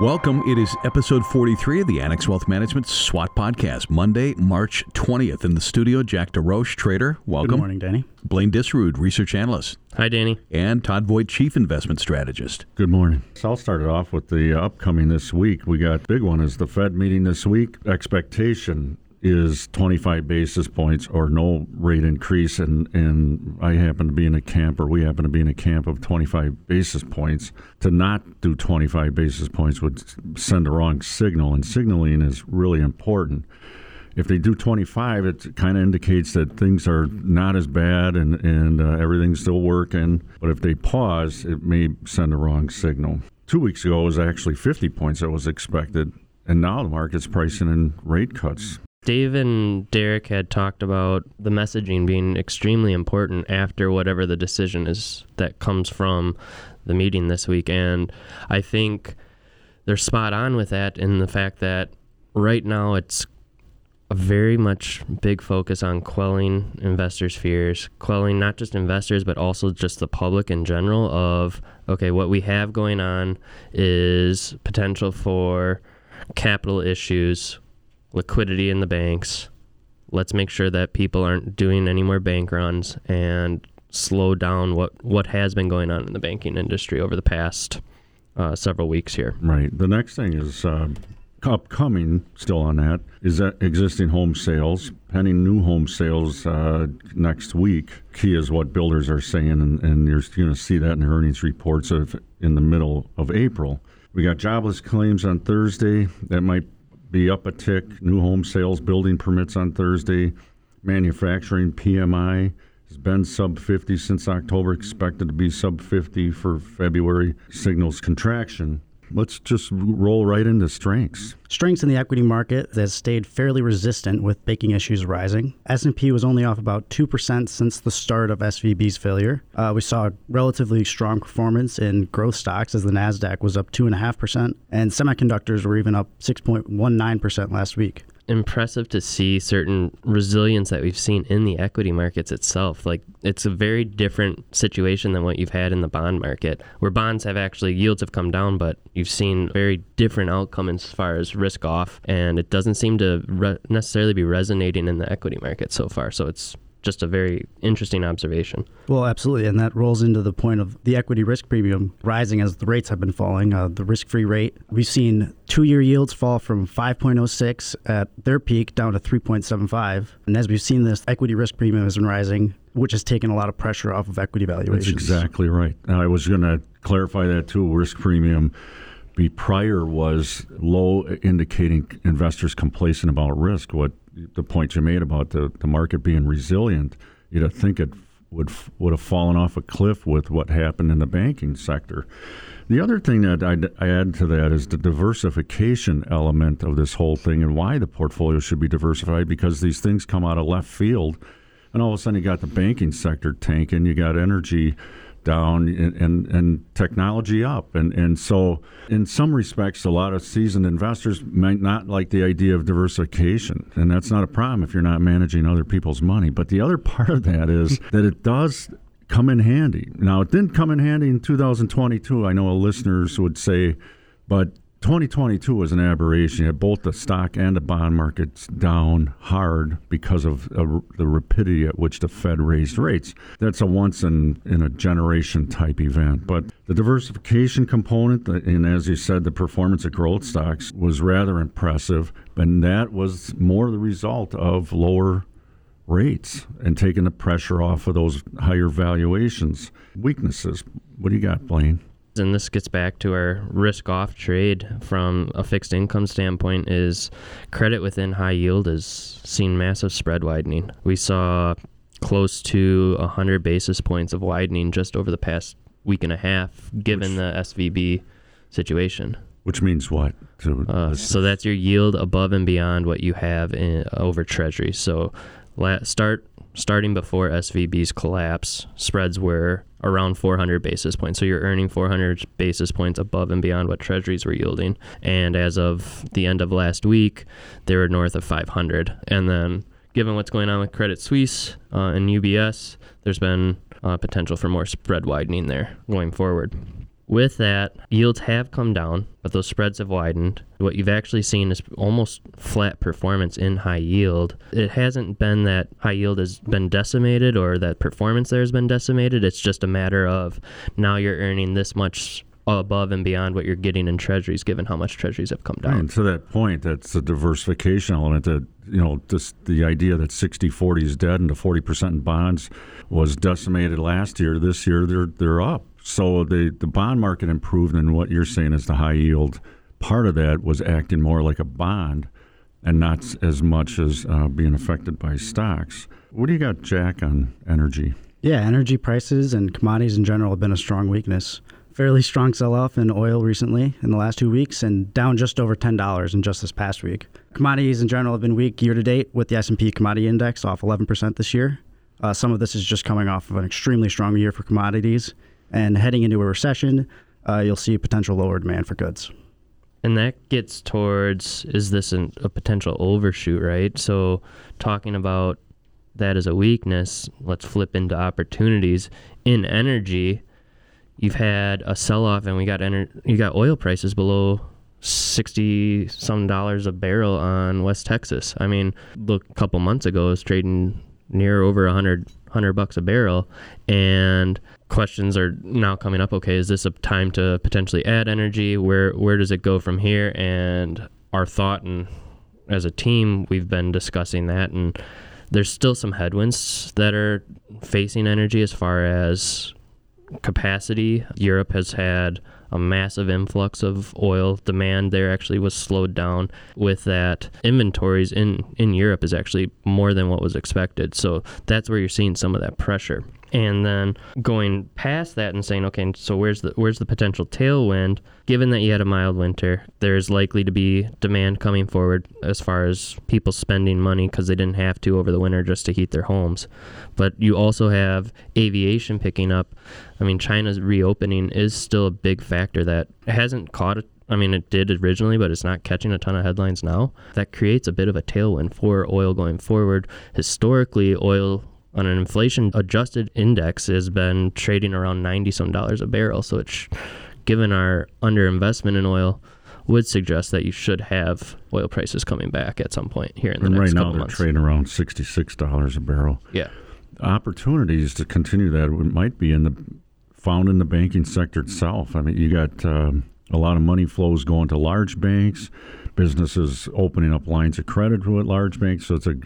Welcome. It is episode 43 of the Annex Wealth Management SWAT podcast, Monday, March 20th. In the studio, Jack DeRoche, trader. Welcome. Good morning, Danny. Blaine Disrood, research analyst. Hi, Danny. And Todd Voigt, chief investment strategist. Good morning. So I'll start it off with the upcoming this week. We got big one is the Fed meeting this week. Expectation is 25 basis points or no rate increase and and I happen to be in a camp or we happen to be in a camp of 25 basis points to not do 25 basis points would send the wrong signal and signaling is really important. If they do 25 it kind of indicates that things are not as bad and and uh, everything's still working but if they pause it may send the wrong signal. 2 weeks ago it was actually 50 points that was expected and now the market's pricing in rate cuts Dave and Derek had talked about the messaging being extremely important after whatever the decision is that comes from the meeting this week. And I think they're spot on with that in the fact that right now it's a very much big focus on quelling investors' fears, quelling not just investors, but also just the public in general of, okay, what we have going on is potential for capital issues liquidity in the banks. Let's make sure that people aren't doing any more bank runs and slow down what, what has been going on in the banking industry over the past uh, several weeks here. Right. The next thing is uh, upcoming, still on that, is that existing home sales, pending new home sales uh, next week. Key is what builders are saying, and, and you're going to see that in earnings reports of in the middle of April. We got jobless claims on Thursday. That might be up a tick. New home sales, building permits on Thursday. Manufacturing PMI has been sub 50 since October, expected to be sub 50 for February. Signals contraction. Let's just roll right into strengths. Strengths in the equity market has stayed fairly resistant with banking issues rising. S&P was only off about 2% since the start of SVB's failure. Uh, we saw relatively strong performance in growth stocks as the Nasdaq was up 2.5%, and semiconductors were even up 6.19% last week impressive to see certain resilience that we've seen in the equity markets itself. Like it's a very different situation than what you've had in the bond market, where bonds have actually yields have come down, but you've seen very different outcome as far as risk off, and it doesn't seem to re- necessarily be resonating in the equity market so far. So it's just a very interesting observation. Well, absolutely. And that rolls into the point of the equity risk premium rising as the rates have been falling. Uh, the risk free rate, we've seen two year yields fall from 5.06 at their peak down to 3.75. And as we've seen this, equity risk premium has been rising, which has taken a lot of pressure off of equity valuations. That's exactly right. I was going to clarify that too. Risk premium be prior was low, indicating investors complacent about risk. What the point you made about the, the market being resilient, you'd think it would would have fallen off a cliff with what happened in the banking sector. The other thing that I'd, add to that is the diversification element of this whole thing and why the portfolio should be diversified because these things come out of left field, and all of a sudden you got the banking sector tanking, you got energy down and, and, and, technology up. And, and so, in some respects, a lot of seasoned investors might not like the idea of diversification. And that's not a problem if you're not managing other people's money. But the other part of that is that it does come in handy. Now, it didn't come in handy in 2022. I know a listeners would say, but 2022 was an aberration. You had both the stock and the bond markets down hard because of uh, the rapidity at which the Fed raised rates. That's a once in, in a generation type event. But the diversification component, and as you said, the performance of growth stocks was rather impressive. And that was more the result of lower rates and taking the pressure off of those higher valuations. Weaknesses. What do you got, Blaine? And this gets back to our risk off trade from a fixed income standpoint is credit within high yield has seen massive spread widening. We saw close to 100 basis points of widening just over the past week and a half given which, the SVB situation. Which means what? Uh, so that's your yield above and beyond what you have in, over Treasury. So la- start starting before SVB's collapse, spreads were around 400 basis points. So you're earning 400 basis points above and beyond what treasuries were yielding. And as of the end of last week, they were north of 500. And then given what's going on with Credit Suisse uh, and UBS, there's been uh, potential for more spread widening there going forward. With that, yields have come down, but those spreads have widened. What you've actually seen is almost flat performance in high yield. It hasn't been that high yield has been decimated or that performance there has been decimated. It's just a matter of now you're earning this much above and beyond what you're getting in treasuries, given how much treasuries have come down. And to that point, that's the diversification element that, you know, just the idea that 60 40 is dead and the 40% in bonds was decimated last year. This year, they're, they're up. So the, the bond market improved, and what you're saying is the high yield part of that was acting more like a bond and not as much as uh, being affected by stocks. What do you got, Jack, on energy? Yeah, energy prices and commodities in general have been a strong weakness. Fairly strong sell-off in oil recently in the last two weeks, and down just over ten dollars in just this past week. Commodities in general have been weak year to date, with the S&P Commodity Index off 11% this year. Uh, some of this is just coming off of an extremely strong year for commodities, and heading into a recession, uh, you'll see potential lower demand for goods. And that gets towards is this an, a potential overshoot, right? So, talking about that as a weakness, let's flip into opportunities in energy. You've had a sell-off, and we got ener- you got oil prices below sixty some dollars a barrel on West Texas. I mean, look, a couple months ago, it was trading near over a hundred hundred bucks a barrel, and questions are now coming up. Okay, is this a time to potentially add energy? Where where does it go from here? And our thought and as a team, we've been discussing that, and there's still some headwinds that are facing energy as far as capacity. Europe has had a massive influx of oil. Demand there actually was slowed down with that. Inventories in in Europe is actually more than what was expected. So that's where you're seeing some of that pressure and then going past that and saying okay so where's the where's the potential tailwind given that you had a mild winter there's likely to be demand coming forward as far as people spending money because they didn't have to over the winter just to heat their homes but you also have aviation picking up i mean china's reopening is still a big factor that hasn't caught I mean, it did originally, but it's not catching a ton of headlines now. That creates a bit of a tailwind for oil going forward. Historically, oil on an inflation adjusted index has been trading around 90 some dollars a barrel. So it's given our underinvestment in oil would suggest that you should have oil prices coming back at some point here in the and next right now couple they're months. trading around $66 a barrel. Yeah. Opportunities to continue that might be in the found in the banking sector itself. I mean, you got um, a lot of money flows going to large banks, businesses opening up lines of credit with large banks. So it's a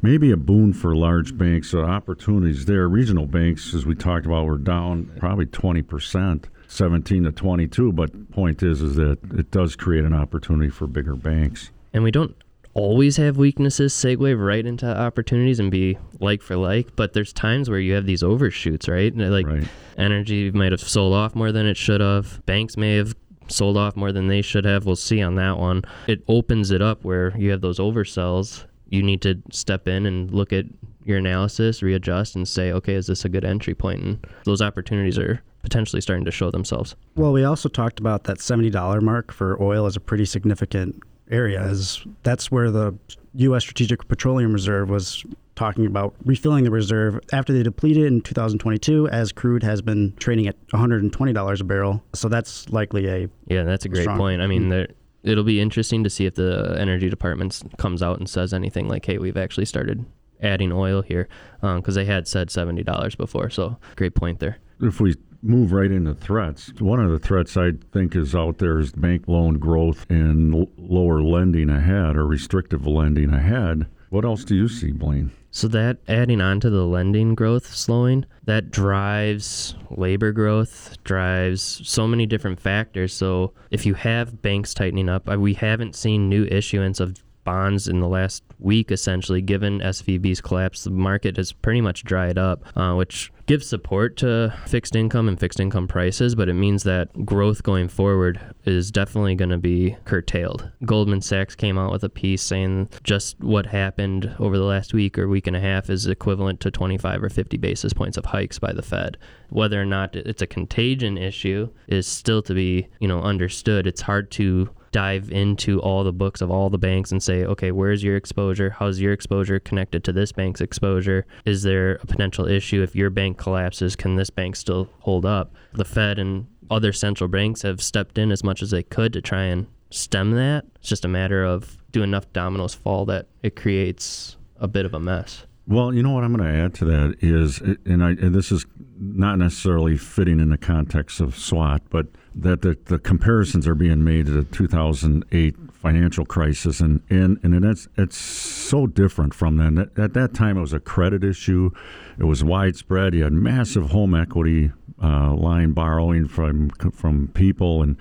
maybe a boon for large banks. So opportunities there. Regional banks, as we talked about, were down probably twenty percent. 17 to 22 but point is is that it does create an opportunity for bigger banks And we don't always have weaknesses segue right into opportunities and be like for like, but there's times where you have these overshoots, right? Like right energy might have sold off more than it should have. Banks may have sold off more than they should have. We'll see on that one. It opens it up where you have those oversells. You need to step in and look at your analysis, readjust, and say, okay, is this a good entry point? And those opportunities are potentially starting to show themselves. Well, we also talked about that $70 mark for oil as a pretty significant area, as that's where the U.S. Strategic Petroleum Reserve was talking about refilling the reserve after they depleted in 2022, as crude has been trading at $120 a barrel. So that's likely a Yeah, that's a great Strong. point. I mean, mm. there, it'll be interesting to see if the energy department comes out and says anything like, "Hey, we've actually started adding oil here," um, because they had said seventy dollars before. So, great point there. if we move right into threats, one of the threats I think is out there is bank loan growth and l- lower lending ahead or restrictive lending ahead. What else do you see, Blaine? So that adding on to the lending growth slowing, that drives labor growth, drives so many different factors. So if you have banks tightening up, we haven't seen new issuance of bonds in the last week essentially given svb's collapse. The market has pretty much dried up uh, which gives support to fixed income and fixed income prices but it means that growth going forward is definitely going to be curtailed. Goldman sachs came out with a piece saying just what happened over the last week or week and a half is equivalent to 25 or 50 basis points of hikes by the fed. Whether or not it's a contagion issue is still to be you know understood. It's hard to dive into all the books of all the banks and say, okay, where's your exposure? How's your exposure connected to this bank's exposure? Is there a potential issue if your bank collapses? Can this bank still hold up? The Fed and other central banks have stepped in as much as they could to try and stem that. It's just a matter of do enough dominoes fall that it creates a bit of a mess. Well, you know what I'm going to add to that is, and, I, and this is not necessarily fitting in the context of SWAT, but that the, the comparisons are being made to the 2008 financial crisis, and and and it's it's so different from then. At, at that time, it was a credit issue, it was widespread. You had massive home equity uh, line borrowing from from people, and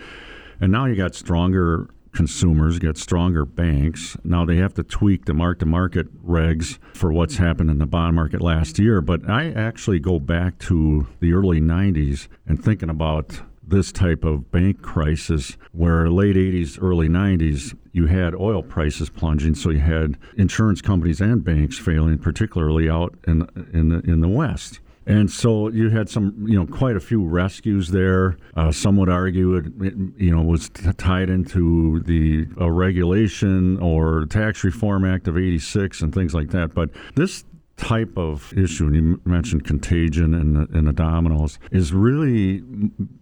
and now you got stronger consumers, get stronger banks. Now they have to tweak the mark to market regs for what's happened in the bond market last year. But I actually go back to the early 90s and thinking about this type of bank crisis where late 80s early 90s you had oil prices plunging so you had insurance companies and banks failing particularly out in in the, in the west and so you had some, you know, quite a few rescues there. Uh, some would argue it, it you know, was t- tied into the uh, regulation or Tax Reform Act of '86 and things like that. But this type of issue, and you mentioned contagion and the, the dominoes, is really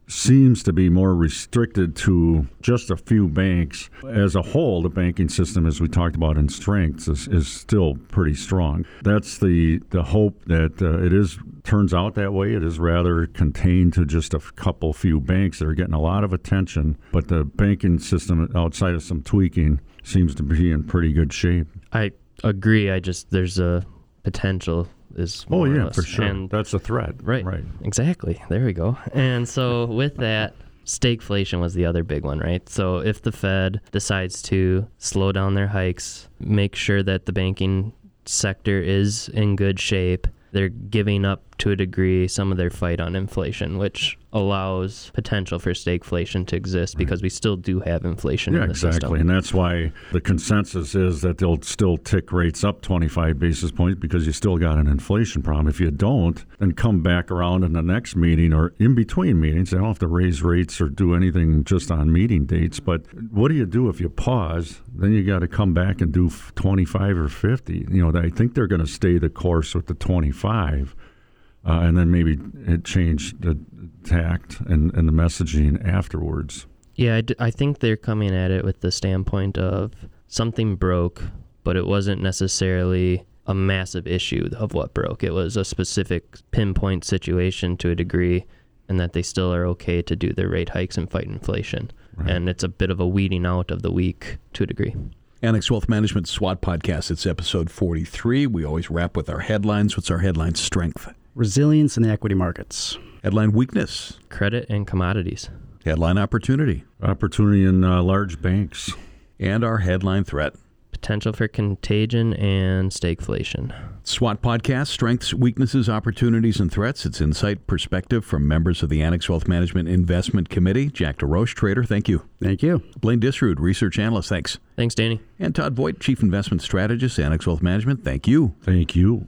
seems to be more restricted to just a few banks. As a whole, the banking system, as we talked about in strengths, is, is still pretty strong. That's the, the hope that uh, it is turns out that way. It is rather contained to just a couple few banks that are getting a lot of attention, but the banking system, outside of some tweaking, seems to be in pretty good shape. I agree. I just there's a potential is oh yeah for sure. and that's a threat. Right right. exactly. There we go. And so with that stagflation was the other big one right? So if the fed decides to slow down their hikes make sure that the banking sector is in good shape they're giving up to a degree some of their fight on inflation, which allows potential for stagflation to exist because we still do have inflation yeah, in the exactly. system. And that's why the consensus is that they'll still tick rates up 25 basis points because you still got an inflation problem. If you don't, then come back around in the next meeting or in between meetings. They don't have to raise rates or do anything just on meeting dates. But what do you do if you pause? Then you got to come back and do 25 or 50. You know, I think they're going to stay the course with the 25 uh, and then maybe it changed the tact and, and the messaging afterwards. Yeah, I, d- I think they're coming at it with the standpoint of something broke, but it wasn't necessarily a massive issue of what broke. It was a specific pinpoint situation to a degree, and that they still are okay to do their rate hikes and fight inflation. Right. And it's a bit of a weeding out of the weak to a degree. Annex Wealth Management SWAT podcast. It's episode 43. We always wrap with our headlines. What's our headline strength? Resilience in the equity markets. Headline weakness, credit and commodities. Headline opportunity, opportunity in uh, large banks. And our headline threat, potential for contagion and stagflation. SWAT podcast, strengths, weaknesses, opportunities, and threats. It's insight, perspective from members of the Annex Wealth Management Investment Committee. Jack DeRoche, trader, thank you. Thank you. Blaine Disrood, research analyst, thanks. Thanks, Danny. And Todd Voigt, chief investment strategist, Annex Wealth Management, thank you. Thank you.